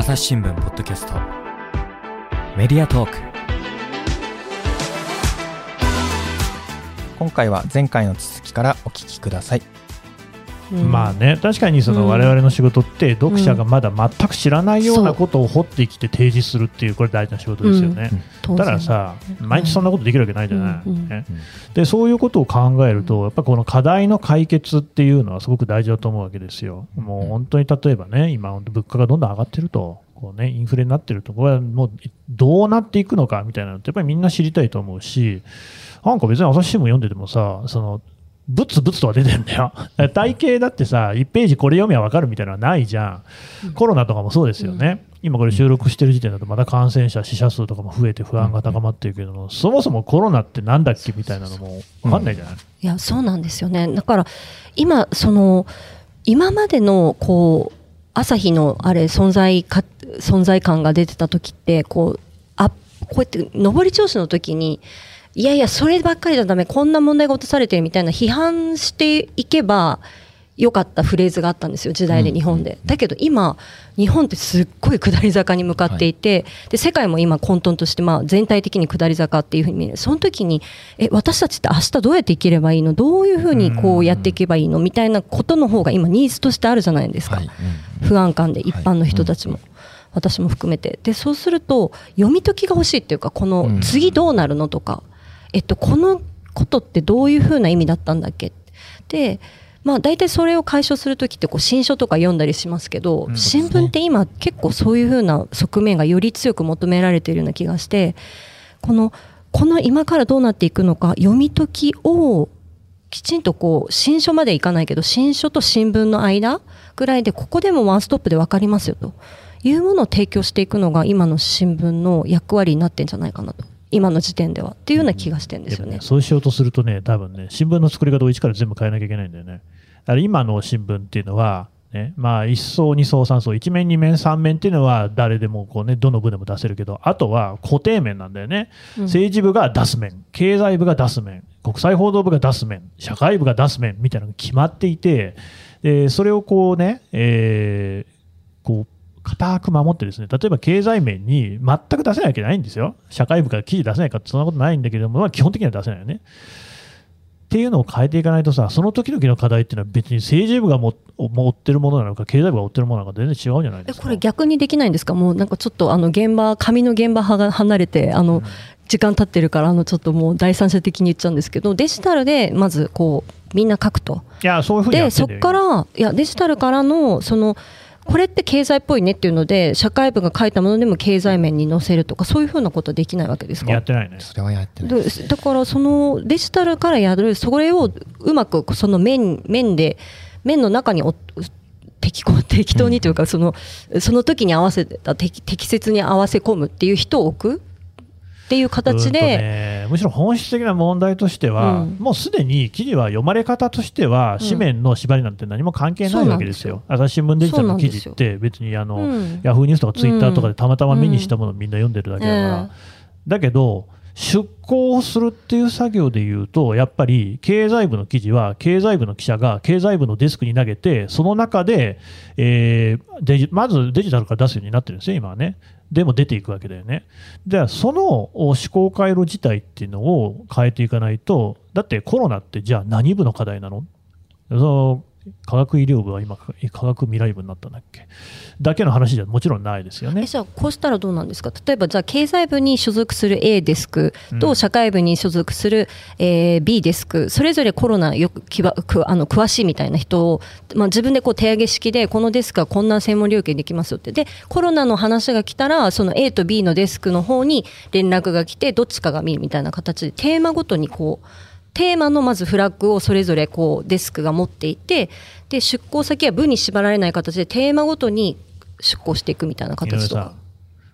朝日新聞ポッドキャスト。メディアトーク。今回は前回の続きからお聞きください。まあね、確かにその我々の仕事って読者がまだ全く知らないようなことを掘ってきて提示するっていうこれ大事な仕事ですよね。だからさ、毎日そんなことできるわけないじゃない。ね、でそういうことを考えると、やっぱこの課題の解決っていうのはすごく大事だと思うわけですよ。もう本当に例えばね、今物価がどんどん上がってると。こうね、インフレになってると、これはもうどうなっていくのかみたいなのって、やっぱりみんな知りたいと思うし、なんか別に朝日新聞読んでてもさ、そのブツブツとは出てるんだよ。体系だってさ、1ページこれ読みは分かるみたいなのはないじゃん。コロナとかもそうですよね。今これ収録してる時点だとまだ感染者、死者数とかも増えて不安が高まってるけども、そもそもコロナってなんだっけみたいなのも分かんないじゃない、うん、いや、そうなんですよね。だから今、その、今までのこう、朝日のあれ存在か、存在感が出てた時って、こう、あ、こうやって上り調子の時に、いやいや、そればっかりじゃダメ、こんな問題が落とされてるみたいな批判していけば、良かったフレーズがあったんですよ、時代で日本で。だけど今、日本ってすっごい下り坂に向かっていて、はい、で世界も今混沌として、まあ、全体的に下り坂っていうふうに見える。その時に、え、私たちって明日どうやって生きればいいの？どういうふうにこうやっていけばいいの？みたいなことの方が今ニーズとしてあるじゃないですか。はい、不安感で一般の人たちも。はい私も含めて。でそうすると読み解きが欲しいっていうかこの次どうなるのとかえっと、このことってどういうふうな意味だったんだっけ？で、まあ、大体それを解消する時ってこう新書とか読んだりしますけど、新聞って今結構そういうふうな側面がより強く求められているような気がしてこのこの今からどうなっていくのか読み解きをきちんとこう新書までいかないけど新書と新聞の間ぐらいでここでもワンストップで分かりますよというものを提供していくのが今の新聞の役割になってんじゃないかなと今の時点ではっていうような気がしてるんですよね。ね、そうしようとするとね、多分ね、新聞の作り方を一から全部変えなきゃいけないんだよね。だから今の新聞っていうのは、ね、まあ1層、2層、3層、1面、2面、3面っていうのは誰でもこう、ね、どの部でも出せるけど、あとは固定面なんだよね、うん、政治部が出す面、経済部が出す面、国際報道部が出す面、社会部が出す面みたいなのが決まっていて、でそれをこうね、えー、こう固く守ってですね、例えば経済面に全く出せないわけないんですよ。社会部から記事出せないかってそんなことないんだけども、まあ、基本的には出せないよね。っていうのを変えていかないとさ、その時々の課題っていうのは別に政治部がも持ってるものなのか、経済部が追ってるものなのか、全然違うんじゃないですか。これ逆にできないんですか？もうなんかちょっとあの現場、紙の現場が離れて、あの、時間経ってるから、あの、ちょっともう第三者的に言っちゃうんですけど、デジタルでまずこう、みんな書くと。いや、そういうふうにで、そこから、いや、デジタルからの、その、これって経済っぽいねっていうので社会部が書いたものでも経済面に載せるとかそういうふうなことはできないわけですか？やってないね。それはやってないだからそのデジタルからやるそれをうまくその面面で面の中に適適当にというか、そのその時に合わせた適適切に合わせ込むっていう人を置くっていう形で、ね、むしろ本質的な問題としては、うん、もうすでに記事は紙面方としては、紙面の縛りなんて何も関係ないわけですよ、朝日新聞デジタルの記事って、別にあの、ヤフーニュースとかツイッターとかでたまたま目にしたものをみんな読んでるだけだから。だけど出向するっていう作業でいうと、やっぱり経済部の記事は、経済部の記者が経済部のデスクに投げて、その中で、えー、デジまずデジタルから出すようになってるんですよ、今はね。でも出ていくわけだよね。じゃあ、その思考回路自体っていうのを変えていかないと、だってコロナってじゃあ何部の課題なの？その科学医療部は今、科学未来部になったんだっけ？だけの話じゃもちろんないですよね。じゃあ、こうしたらどうなんですか、例えばじゃあ、経済部に所属する A デスクと社会部に所属する、えー、B デスク、それぞれコロナよくくあの詳しいみたいな人を、まあ、自分でこう手上げ式で、このデスクはこんな専門領域できますよって、で、コロナの話が来たら、その A と B のデスクの方に連絡が来て、どっちかが見るみたいな形で、テーマごとにこう、テーマのまずフラッグをそれぞれこうデスクが持っていてで出向先は部に縛られない形でテーマごとに出向していくみたいな形とか。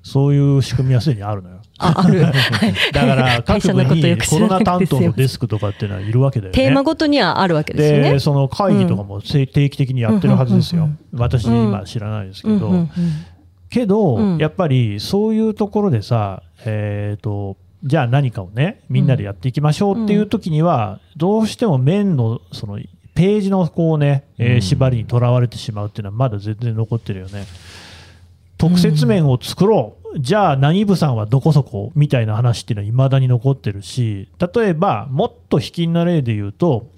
そういう仕組みはすでにあるのよ。あ、ある。だから 各部にコロナ担当のデスクとかっていうのはいるわけだよね。テーマごとにはあるわけですよね。で、その会議とかも定期的にやってるはずですよ。私今知らないですけど。けど、やっぱりそういうところでさ、えっ、と、じゃあ何かをねみんなでやっていきましょうっていう時には、どうしても面のそのページのこうね、えー、縛りにとらわれてしまうっていうのはまだ全然残ってるよね。特設面を作ろう、じゃあ何部さんはどこそこみたいな話っていうのはいまだに残ってるし、例えばもっと卑近な例で言うと、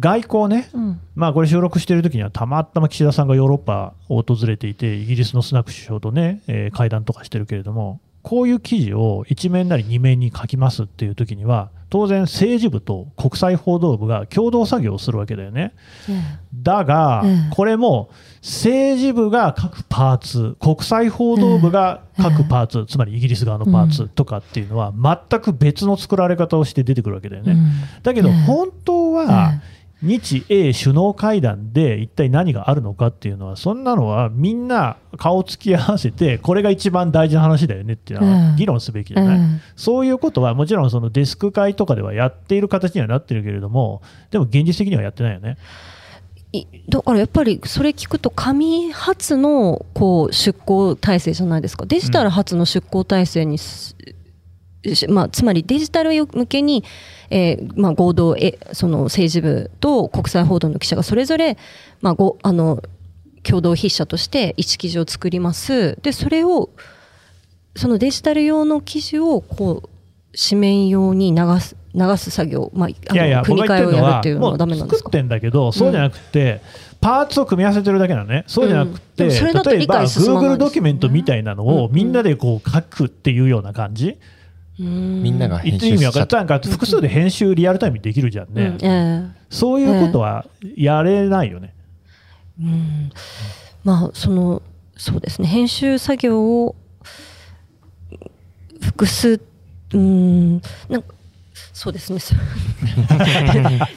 外交ね、うん。まあ、これ収録している時にはたまたま岸田さんがヨーロッパを訪れていてイギリスのスナク首相とね、えー会談とかしてるけれどもこういう記事を一面なり二面に書きますっていう時には当然政治部と国際報道部が共同作業をするわけだよね。だが、ええ。これも政治部が各パーツ国際報道部が各パーツ、つまりイギリス側のパーツとかっていうのは全く別の作られ方をして出てくるわけだよね。だけどええ。本当は日英首脳会談で一体何があるのかっていうのはそんなのはみんな顔つき合わせてこれが一番大事な話だよねっていうのええは議論すべきじゃない、ええそういうことはもちろんそのデスク会とかではやっている形にはなってるけれどもでも現実的にはやってないよね。いだからやっぱりそれ聞くと紙発のこう出向体制じゃないですか。デジタル発の出向体制にまあ、つまりデジタル向けに、えーまあ、合同えその政治部と国際報道の記者がそれぞれ、まあ、ごあの共同筆者として一記事を作ります。でそれをそのデジタル用の記事をこう紙面用に流す流す作業、まあ、あのいやいや、僕組み替えをが言ってるのはやるっていうのはもダメなんですか？う作ってんだけど、そうじゃなくて、パーツを組み合わせてるだけなのね、そうじゃなくうん。それだと例えば理解進まない Google ドキュメントみたいなのをうん。みんなでこう書くっていうような感じ、みみん。なが言編集しちゃった。なんか複数で編集リアルタイムにできるじゃんね、えそういうことはやれないよね。えうん。まあそのそうですね。編集作業を複数うん。なんかそうですね。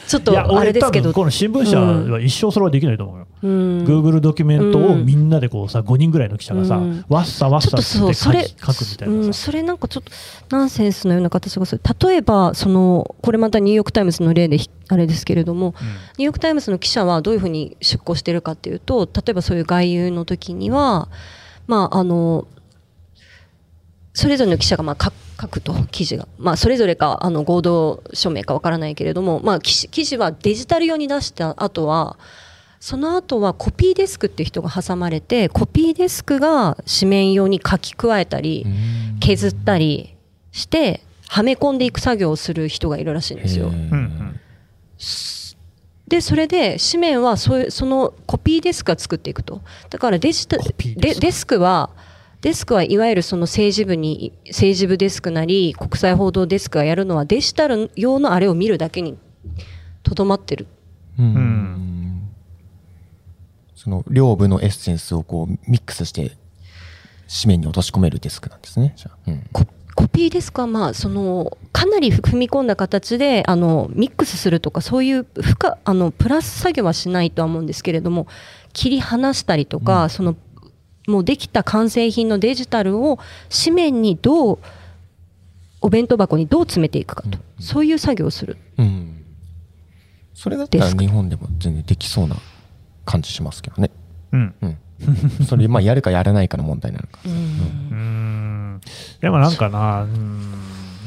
ちょっとあれですけど。分この新聞社は一生それはできないと思うよ。うん。Google ドキュメントをみんなでこうさ、5人ぐらいの記者がさうん、わっさわっさって書それくみたいうなんさ。それなんかちょっとナンセンスのような形がする。例えばそのこれまたニューヨーク・タイムズの例でひあれですけれども、ニューヨーク・タイムズの記者はどういうふうに出稿してるかっていうと例えばそういう外遊の時にはまああのそれぞれの記者がまあ書書くと記事が、まあ、それぞれかあの合同署名かわからないけれども、まあ、記事記事はデジタル用に出した後はその後はコピーデスクっていう人が挟まれてコピーデスクが紙面用に書き加えたりうん。削ったりしてはめ込んでいく作業をする人がいるらしいんですよ。でそれで紙面はそういうそのコピーデスクが作っていくと。だからデジタデデスクはデスクはいわゆるその政治部に政治部デスクなり国際報道デスクがやるのはデジタル用のあれを見るだけにとどまってる。うん。ん。その両部のエッセンスをこうミックスして紙面に落とし込めるデスクなんですね。じゃあ。うん。ココピーデスクはまあそのかなり踏み込んだ形であのミックスするとかそういう負荷あのプラス作業はしないとは思うんですけれども切り離したりとか、そのもうできた完成品のデジタルを紙面にどうお弁当箱にどう詰めていくかと、そういう作業をする。うん。それだったら日本でも全然できそうな感じしますけどね。うん。うん。それ、まあ、やるかやらないかの問題なのか。うーん。でもなんかな、うーん、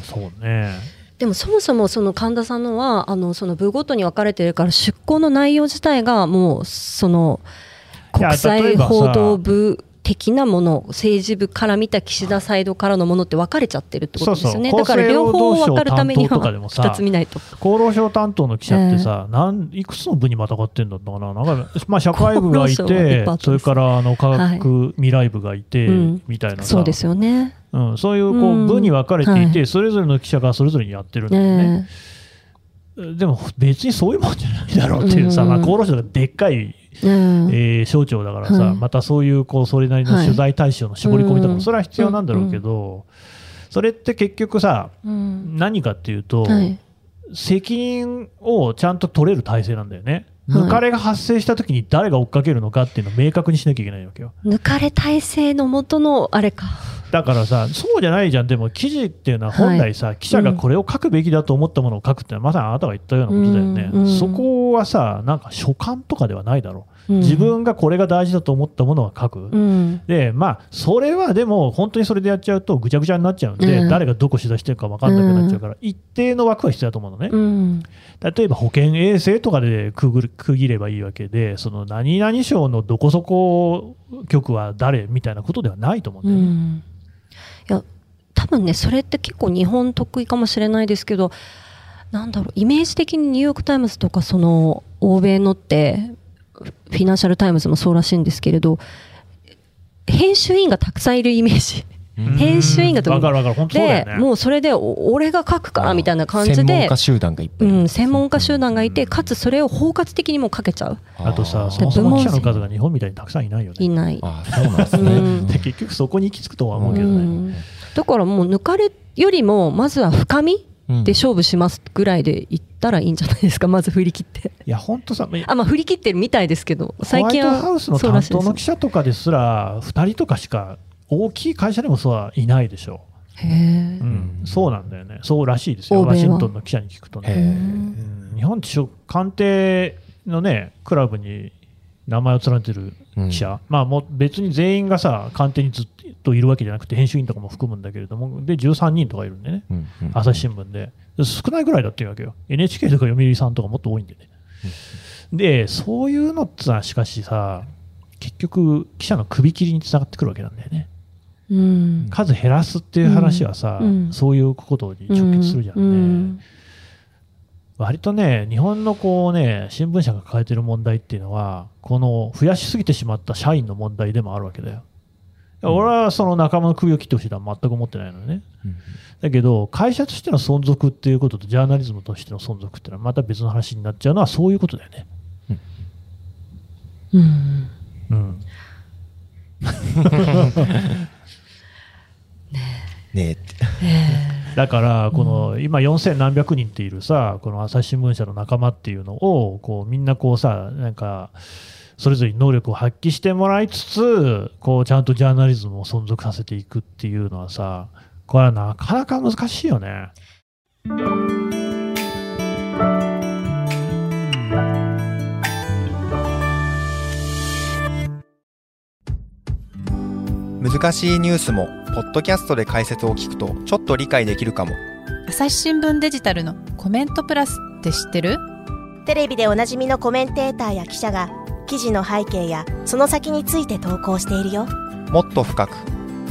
そうね。でもそもそもその神田さんのはあのその部ごとに分かれてるから出向の内容自体がもうその国際報道部的なもの政治部から見た岸田サイドからのものって分かれちゃってるってことですよね。だから両方分かるためには2つ見ないと。厚労省担当の記者ってさ、なんいくつの部にまたがってんだったかな、なんかまあ、社会部がいてそれからあの科学未来部がいて、うん。みたいなさ。そうですよね。うん、そういうこううん。部に分かれていて、はい。それぞれの記者がそれぞれにやってるんだよね。ねでも別にそういうもんじゃないだろうっていうさ、うん。まあ、厚労省がでっかい、えー省庁だからさ、はい。またそういうこうそれなりの取材対象の絞り込みとかも、うん。それは必要なんだろうけど、それって結局さ、うん。何かっていうと、はい。責任をちゃんと取れる体制なんだよね。はい。抜かれが発生したときに誰が追っかけるのかっていうのを明確にしなきゃいけないわけよ。抜かれ体制のもとのあれかだからさ、そうじゃないじゃん、でも記事っていうのは本来さ、記者がこれを書くべきだと思ったものを書くってのは、まさにあなたが言ったようなことだよね、うんうん。そこはさ、なんか所感とかではないだろう。うん。自分がこれが大事だと思ったものは書く、うん。でまあ、それはでも、本当にそれでやっちゃうと、ぐちゃぐちゃになっちゃうんで、うん。誰がどこ取材してるか分かんなくなっちゃうから、一定の枠は必要だと思うのね、うん。例えば保健衛生とかで区ぐる区切ればいいわけで、その何々省のどこそこ局は誰みたいなことではないと思うんうだよね。いや多分ねそれって結構日本特異かもしれないですけどなんだろうイメージ的にニューヨーク・タイムズとかその欧米のってフィナンシャル・タイムズもそうらしいんですけれど編集員がたくさんいるイメージ。編集員が分かる分かる、本当そうだよね。でもうそれでお俺が書くからみたいな感じ専門で家集団がいっぱいいる。うん、専門家集団がいてかつそれを包括的にもうかけちゃう。あとさ、ー。そもそも記者の数が日本みたいにたくさんいないよね。いない。あーそうなんですうね、ん。で結局そこに行き着くとは思うけどね。うん。だからもう抜かれよりもまずは深みうん。で勝負しますぐらいで言ったらいいんじゃないですか、まず振り切って。いや、本当さ、あ、まあ振り切ってるみたいですけど、最近はホワイトハウスのそうらしいです担当の記者とかですら、2人とかしか、大きい会社でもそうはいないでしょへう、えう。ん、そうなんだよね、そうらしいですよ、ワシントンの記者に聞くとへね。日本ってしょ官邸のね、クラブに名前を連ねてる記者、まあもう別に全員がさ、官邸にずっといるわけじゃなくて、編集員とかも含むんだけれども、で、13人とかいるんでね。うんうん。朝日新聞で。で少ないぐらいだっていうわけよ。NHK とか読売さんとかもっと多いんでね、でそういうのってさしかしさ結局記者の首切りにつながってくるわけなんだよねうん。数減らすっていう話はさ、うんそういうことに直結するじゃんね、うん割とね日本のこうね新聞社が抱えてる問題っていうのはこの増やしすぎてしまった社員の問題でもあるわけだよ俺はその仲間の首を切ってほしいとは全く思ってないのね、うんだけど、会社としての存続っていうことと、ジャーナリズムとしての存続っていうのは、また別の話になっちゃうのは、そういうことだよね。うん。うん。ねえって。だから、この、今4000何百人っているさ、この朝日新聞社の仲間っていうのを、こう、みんなこうさ、なんか、それぞれに能力を発揮してもらいつつ、こう、ちゃんとジャーナリズムを存続させていくっていうのはさ、これはなかなか難しいよね。難しいニュースもポッドキャストで解説を聞くとちょっと理解できるかも。朝日新聞デジタルのコメントプラスって知ってる？テレビでおなじみのコメンテーターや記者が記事の背景やその先について投稿しているよ。もっと深く。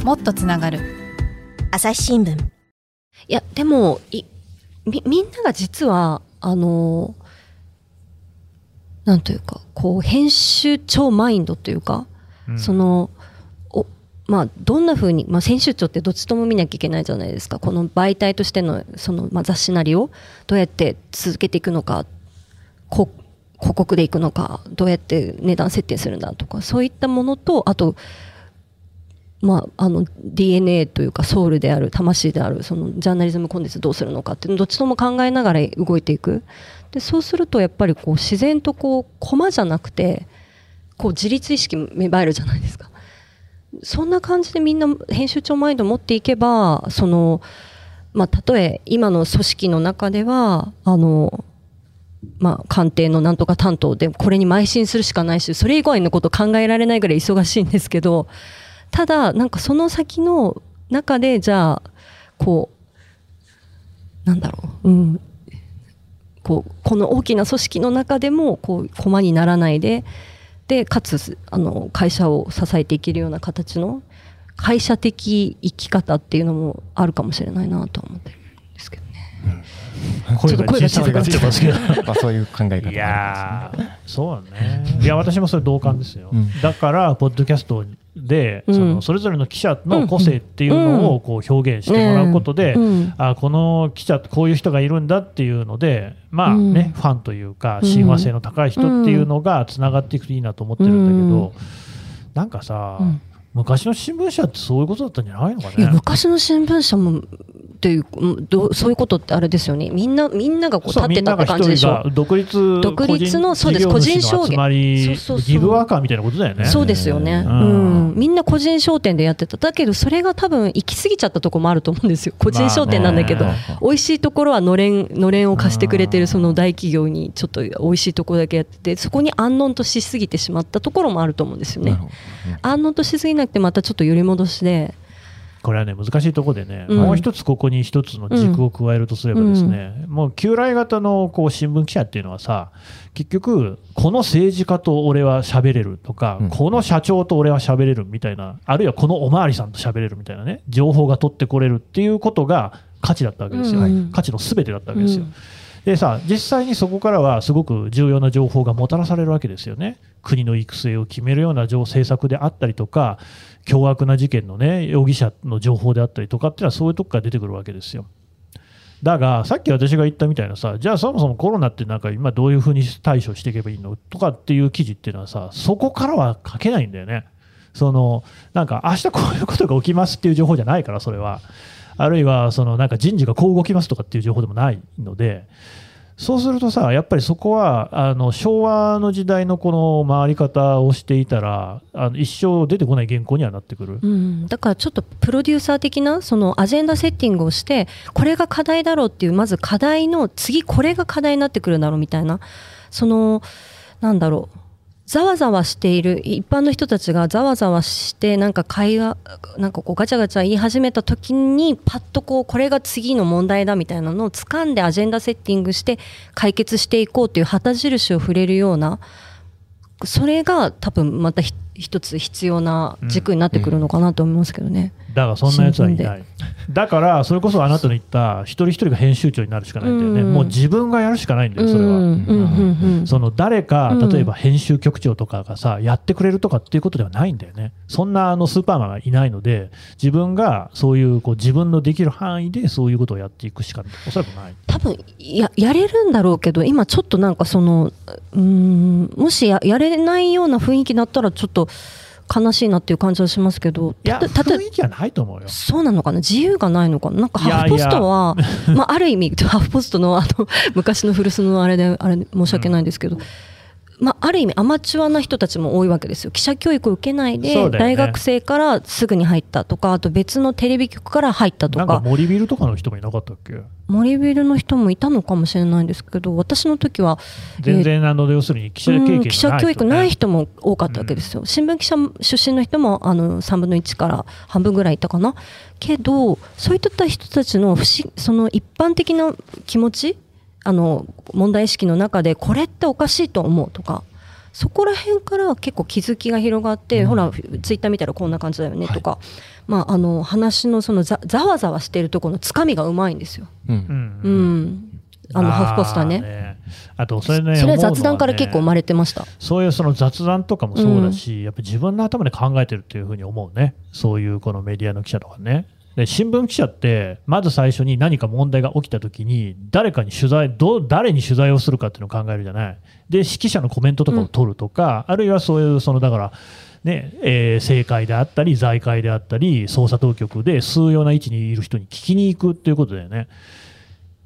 もっとつながる。朝日新聞。いや、でも、い、み、みんなが実は、あの、なんというか、こう、編集長マインドというか、うん。その、お、まあ、どんな風に、まあ、編集長ってどっちとも見なきゃいけないじゃないですか。この媒体としての、その、まあ、雑誌なりをどうやって続けていくのか、こ広告でいくのか、どうやって値段設定するんだとか、そういったものと、あと、まあ、あの DNA というかソウルである魂であるそのジャーナリズムコンテンツどうするのかってどっちとも考えながら動いていくでそうするとやっぱりこう自然とこう駒じゃなくてこう自立意識芽生えるじゃないですかそんな感じでみんな編集長マインド持っていけばその、まあ、たとえ今の組織の中ではあのまあ、官邸のなんとか担当でこれに邁進するしかないしそれ以外のこと考えられないぐらい忙しいんですけどただなんかその先の中でじゃあこうなんだろう、うん、こうこの大きな組織の中でもこう駒にならないででかつあの会社を支えていけるような形の会社的生き方っていうのもあるかもしれないなとは思ってるんですけどね。声が小さくなってますけど。まあそういう考え方ねいやーそうね。いや、私もそれ同感ですよ。うんだから、ポッドキャストで、うん。そのそれぞれの記者の個性っていうのをこう表現してもらうことで、うん。あこの記者、こういう人がいるんだっていうので、まあうん。ね、ファンというか、うん。親和性の高い人っていうのがつながっていくといいなと思ってるんだけど、うん。なんかさ、うん。昔の新聞社ってそういうことだったんじゃないのかね？昔の新聞社もっていううんどうそういうことってあれですよね。みんなみんながこう立ってたって感じでしょ？独立独立のそうです。個人証券集まりそうそうそう。ギブワーカーみたいなことだよね。そうですよね、ううん。んみんな個人商店でやってた。だけどそれが多分行き過ぎちゃったところもあると思うんですよ。個人商店なんだけど、まあね。美味しいところはのれんのれんを貸してくれてるその大企業にちょっと美味しいところだけやっててそこに安穏としすぎてしまったところもあると思うんですよね。安穏としすぎなくてまたちょっと寄り戻しでこれはね難しいところでね、うん。もう一つここに一つの軸を加えるとすればですね、もう旧来型のこう新聞記者っていうのはさ結局この政治家と俺は喋れるとか、うん。この社長と俺は喋れるみたいなあるいはこのおまわりさんと喋れるみたいなね情報が取ってこれるっていうことが価値だったわけですよ、うん。価値の全てだったわけですよ。でさ実際にそこからはすごく重要な情報がもたらされるわけですよね。国の育成を決めるような政策であったりとか、凶悪な事件の、ね、容疑者の情報であったりとかっていうのはそういうとこから出てくるわけですよ。だが、さっき私が言ったみたいなさ、じゃあそもそもコロナってなんか今どういうふうに対処していけばいいのとかっていう記事っていうのはさ、そこからは書けないんだよね。そのなんか明日こういうことが起きますっていう情報じゃないから、それは。あるいはそのなんか人事がこう動きますとかっていう情報でもないので、そうするとさ、やっぱりそこはあの昭和の時代のこの回り方をしていたら、あの一生出てこない原稿にはなってくる。うん、だからちょっとプロデューサー的なそのアジェンダセッティングをしてこれが課題だろうっていうまず課題の次これが課題になってくるだろうみたいなそのなんだろうざわざわしている。一般の人たちがざわざわしてなんか会話なんかこうガチャガチャ言い始めた時にパッとこうこれが次の問題だみたいなのを掴んでアジェンダセッティングして解決していこうという旗印を触れるようなそれが多分また一つ必要な軸になってくるのかなと思いますけどね。だからそんなやつはいない。だから、それこそあなたの言った一人一人が編集長になるしかないんだよね。うんもう自分がやるしかないんだよ、それは。うんうんうんうんその誰かうん例えば編集局長とかがさ、やってくれるとかっていうことではないんだよね。そんなあのスーパーマンがいないので、自分がそういうこう自分のできる範囲でそういうことをやっていくしかおそらくない。多分ややれるんだろうけど今ちょっとなんかそのうーんもしややれないような雰囲気だったらちょっと悲しいなっていう感じはしますけどいや、雰囲気はないと思うよ。そうなのかな？自由がないのかな？なんかハーフポストは まあ、ある意味ハーフポストのあの昔の古巣のあれであれ申し訳ないんですけど、まあ、ある意味アマチュアな人たちも多いわけですよ。記者教育を受けないで、大学生からすぐに入ったとかあと別のテレビ局から入ったとなんかか森ビルとかの人もいなかったっけ？森ビルの人もいたのかもしれないんですけど私の時は全然あの要するに記者経験ね、うん記者教育ない人も多かったわけですよ、新聞記者出身の人もあの3分の1から半分ぐらいいたかな。けどそういった人たちの不思その一般的な気持ちあの問題意識の中でこれっておかしいと思うとかそこら辺から結構気づきが広がって、ほらツイッター見たらこんな感じだよねとか、まあ、あの話のそのざざわざわしているところのつかみがうまいんですよ。うん。うん。うん。あのハーフポスターね。ね。あとそれねね。雑談から結構生まれてました。そういうその雑談とかもそうだし、やっぱ自分の頭で考えてるっていうふうに思うね、そういうこのメディアの記者とかね。で新聞記者って、まず最初に何か問題が起きた時に、誰かに取材ど、誰に取材をするかっていうのを考えるじゃない。で、指揮者のコメントとかを取るとか、あるいはそういう、そのだから、ねえー政界であったり、財界であったり、捜査当局で、数要な位置にいる人に聞きに行くっていうことだよね。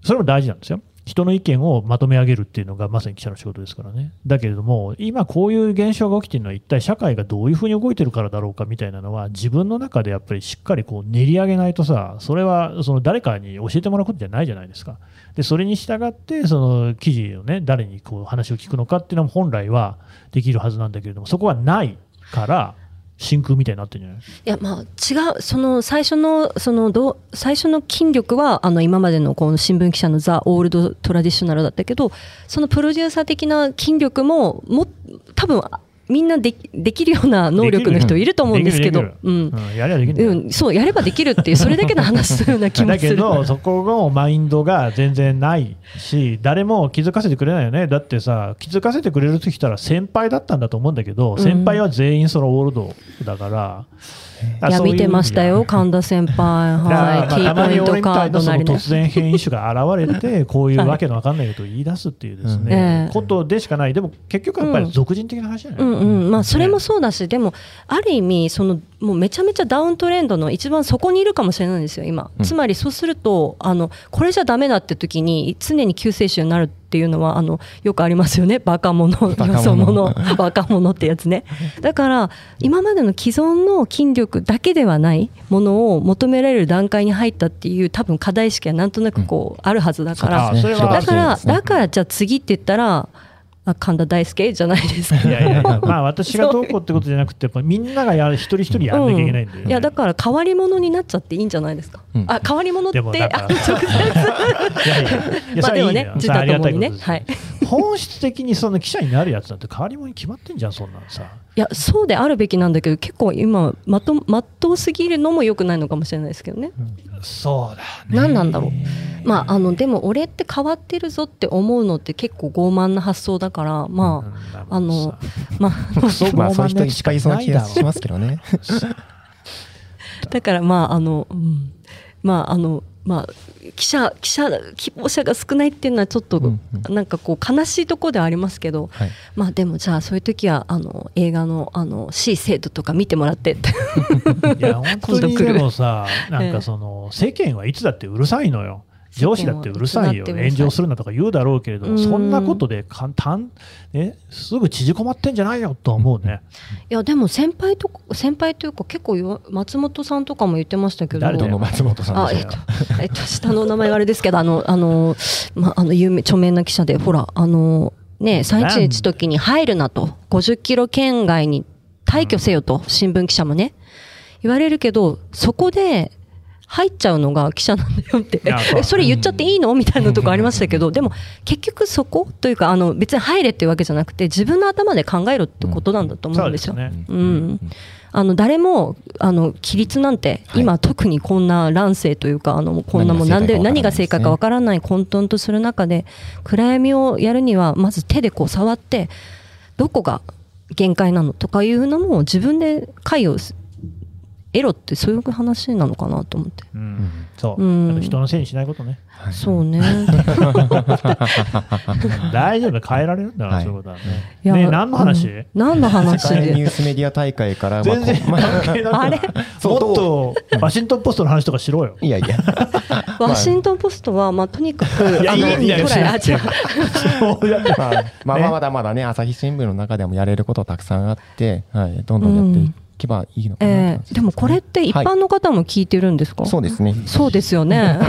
それも大事なんですよ。人の意見をまとめ上げるっていうのがまさに記者の仕事ですからね。だけれども、今こういう現象が起きているのは一体社会がどういうふうに動いてるからだろうかみたいなのは自分の中でやっぱりしっかりこう練り上げないとさ、それはその誰かに教えてもらうことじゃないじゃないですか。で、それに従ってその記事をね、誰にこう話を聞くのかっていうのも本来はできるはずなんだけれども、そこはないから、真空みたいになってんじゃない？いやまあ違うその最初のそのど最初の筋力はあの今までのこの新聞記者のザ・オールド・トラディショナルだったけどそのプロデューサー的な筋力もも多分みんなできできるような能力の人いると思うんですけど。うん。うん、やりゃできるうん、そうやればできるっていうそれだけの話のような気もだする。けど、そこのマインドが全然ないし、誰も気づかせてくれないよね、だってさ、気づかせてくれるときたら先輩だったんだと思うんだけど、ん先輩は全員そのオールドだから、いや見てましたよ神田先輩。はい、まあ T たまポイントカードなり突然変異種が現れて、こういうわけのわかんないことを言い出すっていうですえねえ、ことでしかない、でも結局やっぱり俗人的な話じゃない、うんうんうん。まあ、それもそうだし、でもある意味そのもうめちゃめちゃダウントレンドの一番そこにいるかもしれないんですよ今、うん。つまりそうするとあのこれじゃダメだって時に常に救世主になるっていうのはあのよくありますよね。バカ者よそ者。若者ってやつね。だから今までの既存の筋力だけではないものを求められる段階に入ったっていう多分課題意識はなんとなくこうあるはずだから、あそれはだから、だからじゃあ次って言ったら、あ神田大輔じゃないですか。いやいやいや、まあ私がどうこうってことじゃなくて、やっぱみんながやる一人一人やんなきゃいけないんで、いやだから変わり者になっちゃっていいんじゃないですか。うんあ変わり者って直接？いやいやいやまあでもね自他ともにねはい本質的にその記者になるやつなんて変わり者に決まってんじゃん、そんなのさ。いやそうであるべきなんだけど結構今まとまっとうすぎるのも良くないのかもしれないですけどね。そうだね。何なんだろう。まああのでも俺って変わってるぞって思うのって結構傲慢な発想だからまああのまあ クソまあそういう人いっぱいいそうな気がしす。ますけどね。だからまああの、うん、まああのまあ記者記者希望者が少ないっていうのはちょっと、うんなんかこう悲しいところではありますけど、はい。まあでもじゃあそういう時はあの映画のあの C 制度とか見てもらってって いや、本当にでもさ、なんかその、世間はいつだってうるさいのよ。上司だってうるさいよ、炎上するなとか言うだろうけれども、うん。そんなことで簡単、ね、すぐ縮こまってんじゃないよと思うね。いやでも先輩と先輩というか結構よ松本さんとかも言ってましたけど。誰の松本さんあえっと。えっと下の名前があれですけどあのあのまああの有名著名な記者でほらあのね311時に入るなと。50キロ圏外に退去せよと新聞記者もね。言われるけどそこで入っちゃうのが記者なんだよって。それ言っちゃっていいの？みたいなとこありましたけど。でも結局そこ？というかあの別に入れっていうわけじゃなくて自分の頭で考えろってことなんだと思そううんですよ。ですね。うん、あの誰もあの規律なんて、はい。今特にこんな乱世というかあのこんなもんなんで何が正解かわからない混沌とする中で暗闇をやるにはまず手でこう触ってどこが限界なの？とかいうのも自分で解を得ろってそういう話なのかなと思って。うん。そう、うん。人のせいにしないことね。そうね。大丈夫、変えられるんだから、はい。そういうことはね。いやね何の話、うん。何の話？世界ニュで。ースメディア大会から、まあ全然こまあ関係なく。あれ？そう。もっとワシントン・ポストの話とかしろよ。いやいや。ワシントンポストはまあとにかくいや、あのいいんだよ、あしなくてそうやって。まあ、まあねまだまだね、朝日新聞の中でもやれることたくさんあって、はい、どんどんやっていけばいいのかなええ。でもこれって一般の方も聞いてるんですか、そうですね。そうですよね。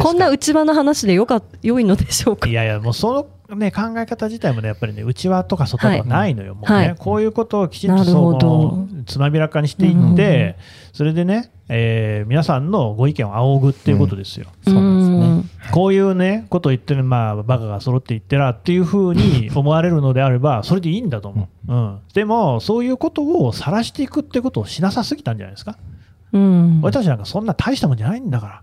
こんな内輪の話でよか良いのでしょうか？いやいや、もうその、ね、考え方自体もね、やっぱりね、内輪とか外輪はないのよ、もうね、はい。こういうことをきちんとそなるほど。のつまびらかにしていって、それでね、えー皆さんのご意見を仰ぐっていうことですよ。そうなんですね。こういうね、ことを言ってる、まあ、バカが揃って言ってらっていうふうに思われるのであれば、それでいいんだと思う。うん。でも、そういうことを晒していくってことをしなさすぎたんじゃないですか。うん。俺たちなんかそんな大したもんじゃないんだか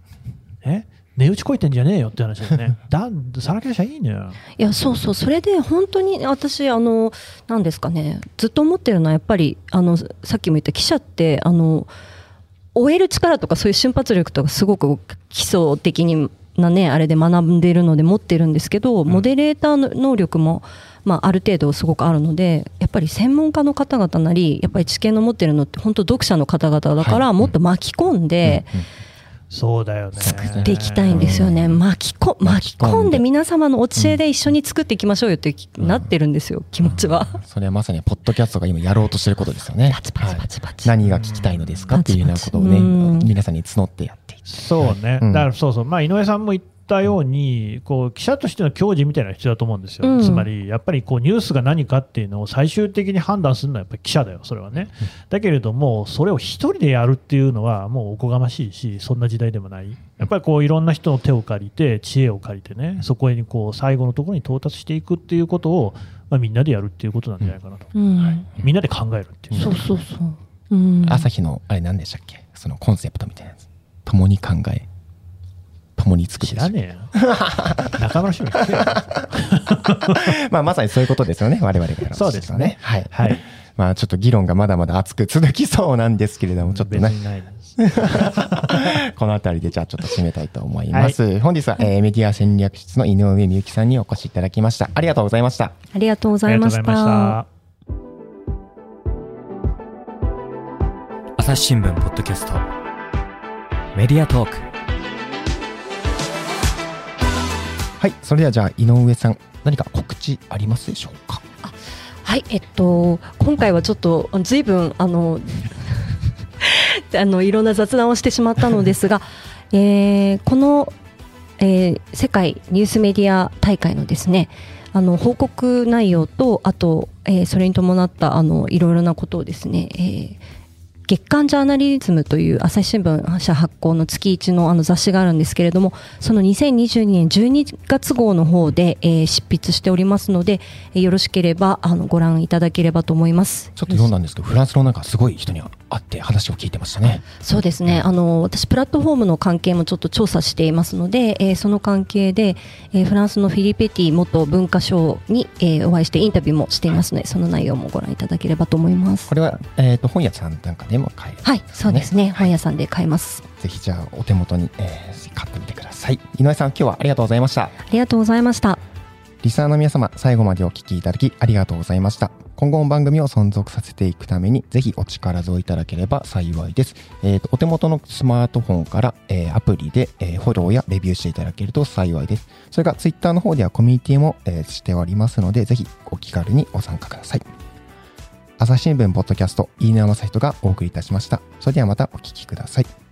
ら。ね？値打ちこいてんじゃねえよって話ですね。だ、さらけ出しゃいいのよ。いやそうそうそれで本当に私あのなんですかねずっと思ってるのはやっぱりあのさっきも言った記者ってあの終える力とかそういう瞬発力とかすごく基礎的になねあれで学んでいるので持ってるんですけど、モデレーターの能力もまあ、ある程度すごくあるのでやっぱり専門家の方々なりやっぱり知見の持ってるのって本当読者の方々だから、はい。もっと巻き込んで、そうだよね。でいきたいんですよね、巻きこ巻き込んで皆様のお知恵で一緒に作っていきましょうよってきなってるんですよ、気持ちは。それはまさにポッドキャストが今やろうとしてることですよね。パチパチパチパチはい何が聞きたいのですか？っていうようなことをね、うん皆さんに募ってやっていく。そうね。うんだからそうそう。まあ、井上さんも言ったように、こう、記者としての矜持みたいなのが必要だと思うんですよ。うんつまり、やっぱりこう、ニュースが何かっていうのを最終的に判断するのはやっぱり記者だよ、それはね。だけれども、それを一人でやるっていうのはもうおこがましいし、そんな時代でもない。やっぱりこう、いろんな人の手を借りて、知恵を借りてね、そこへにこう、最後のところに到達していくっていうことを、まあ、みんなでやるっていうことなんじゃないかなと。うんみんなで考えるっていう。そうそうそう。うん、朝日の、あれ何でしたっけ？そのコンセプトみたいなやつ。共に考え、共に作る知らねえよ。中村俊也聞けよまあまさにそういうことですよね。我々がやろうとしてるのはね。はい。はい。まあちょっと議論がまだまだ熱く続きそうなんですけれども、ちょっとね、別にないです。この辺りでじゃあちょっと締めたいと思います。本日は、えーメディア戦略室の井上美幸さんにお越しいただきました。ありがとうございました。ありがとうございま。した。朝日新聞ポッドキャストメディアトークはい。それではじゃあ井上さん、何か告知ありますでしょうか？はい、えっと、今回はちょっと、あのずいぶん、あの、あの、いろんな雑談をしてしまったのですが、えーこの、えー世界ニュースメディア大会のですね、あの、報告内容と、あと、えーそれに伴った、あの、いろいろなことをですね、えー月刊ジャーナリズムという朝日新聞社発行の月一のあの雑誌があるんですけれども、その2022年12月号の方で、えー執筆しておりますので、えーよろしければあのご覧いただければと思います。ちょっと読んだんですけど、フランスのなんかすごい人に会って話を聞いてましたね。そうですね。あの、私、プラットフォームの関係もちょっと調査していますので、えーその関係で、えーフランスのフィリペティ元文化省に、えーお会いしてインタビューもしていますので、その内容もご覧いただければと思いますこ。れは、えっ、と、本屋さんなんかでも買える、はい、そうですね。本屋さんで買えます。ぜひじゃあお手元に、えー買ってみてください。井上さん、今日はありがとうございました。ありがとうございました。リスナーの皆様、最後までお聞きいただきありがとうございました。今後も番組を存続させていくために、ぜひお力添えいただければ幸いです。えーと、お手元のスマートフォンから、えーアプリで、えーフォローやレビューしていただけると幸いです。それからツイッターの方ではコミュニティも、えーしておりますので、ぜひお気軽にご参加ください。朝日新聞ポッドキャスト、飯野正人がお送りいたしました。それではまたお聞きください。